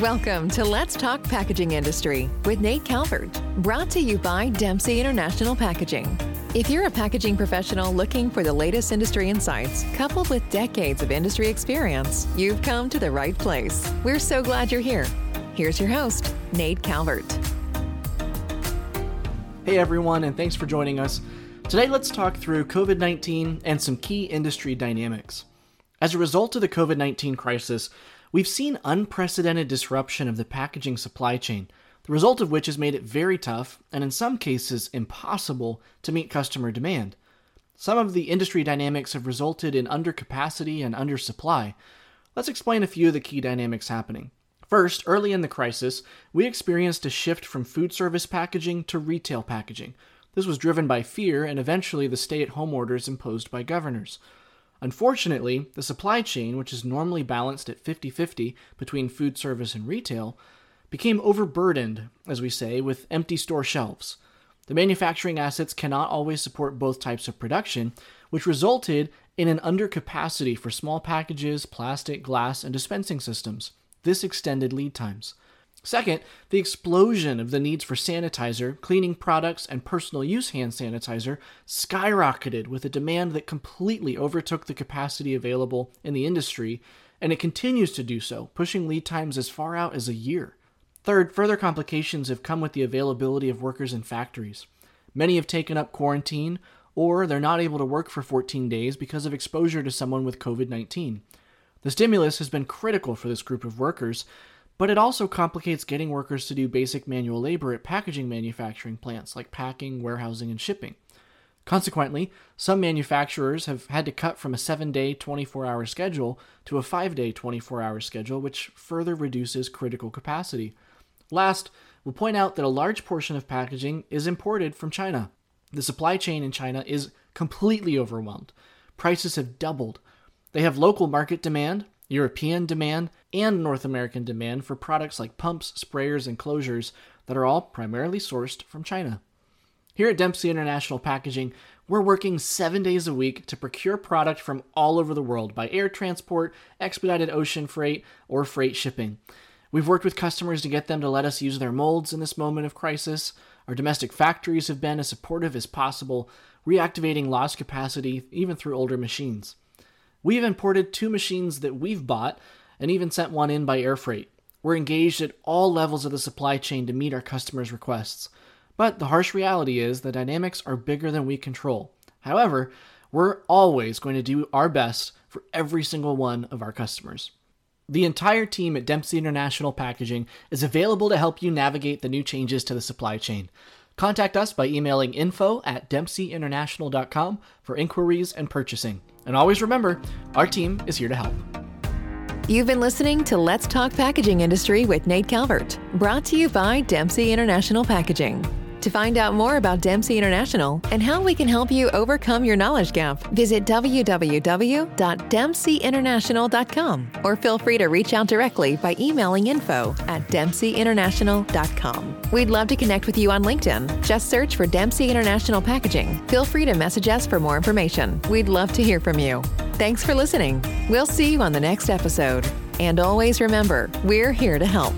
Welcome to Let's Talk Packaging Industry with Nate Calvert, brought to you by Dempsey International Packaging. If you're a packaging professional looking for the latest industry insights, coupled with decades of industry experience, you've come to the right place. We're so glad you're here. Here's your host, Nate Calvert. Hey everyone, and thanks for joining us. Today, let's talk through COVID 19 and some key industry dynamics. As a result of the COVID 19 crisis, we've seen unprecedented disruption of the packaging supply chain, the result of which has made it very tough and, in some cases, impossible to meet customer demand. Some of the industry dynamics have resulted in undercapacity and undersupply. Let's explain a few of the key dynamics happening. First, early in the crisis, we experienced a shift from food service packaging to retail packaging. This was driven by fear and eventually the stay at home orders imposed by governors. Unfortunately, the supply chain, which is normally balanced at 50 50 between food service and retail, became overburdened, as we say, with empty store shelves. The manufacturing assets cannot always support both types of production, which resulted in an undercapacity for small packages, plastic, glass, and dispensing systems. This extended lead times. Second, the explosion of the needs for sanitizer, cleaning products, and personal use hand sanitizer skyrocketed with a demand that completely overtook the capacity available in the industry, and it continues to do so, pushing lead times as far out as a year. Third, further complications have come with the availability of workers in factories. Many have taken up quarantine, or they're not able to work for 14 days because of exposure to someone with COVID 19. The stimulus has been critical for this group of workers, but it also complicates getting workers to do basic manual labor at packaging manufacturing plants like packing, warehousing, and shipping. Consequently, some manufacturers have had to cut from a 7 day, 24 hour schedule to a 5 day, 24 hour schedule, which further reduces critical capacity. Last, we'll point out that a large portion of packaging is imported from China. The supply chain in China is completely overwhelmed. Prices have doubled. They have local market demand, European demand, and North American demand for products like pumps, sprayers, and closures that are all primarily sourced from China. Here at Dempsey International Packaging, we're working seven days a week to procure product from all over the world by air transport, expedited ocean freight, or freight shipping. We've worked with customers to get them to let us use their molds in this moment of crisis. Our domestic factories have been as supportive as possible, reactivating lost capacity even through older machines. We've imported two machines that we've bought and even sent one in by air freight. We're engaged at all levels of the supply chain to meet our customers' requests. But the harsh reality is the dynamics are bigger than we control. However, we're always going to do our best for every single one of our customers. The entire team at Dempsey International Packaging is available to help you navigate the new changes to the supply chain. Contact us by emailing info at dempseyinternational.com for inquiries and purchasing. And always remember, our team is here to help. You've been listening to Let's Talk Packaging Industry with Nate Calvert, brought to you by Dempsey International Packaging. To find out more about Dempsey International and how we can help you overcome your knowledge gap, visit www.dempseyinternational.com or feel free to reach out directly by emailing info at dempseyinternational.com. We'd love to connect with you on LinkedIn. Just search for Dempsey International Packaging. Feel free to message us for more information. We'd love to hear from you. Thanks for listening. We'll see you on the next episode. And always remember, we're here to help.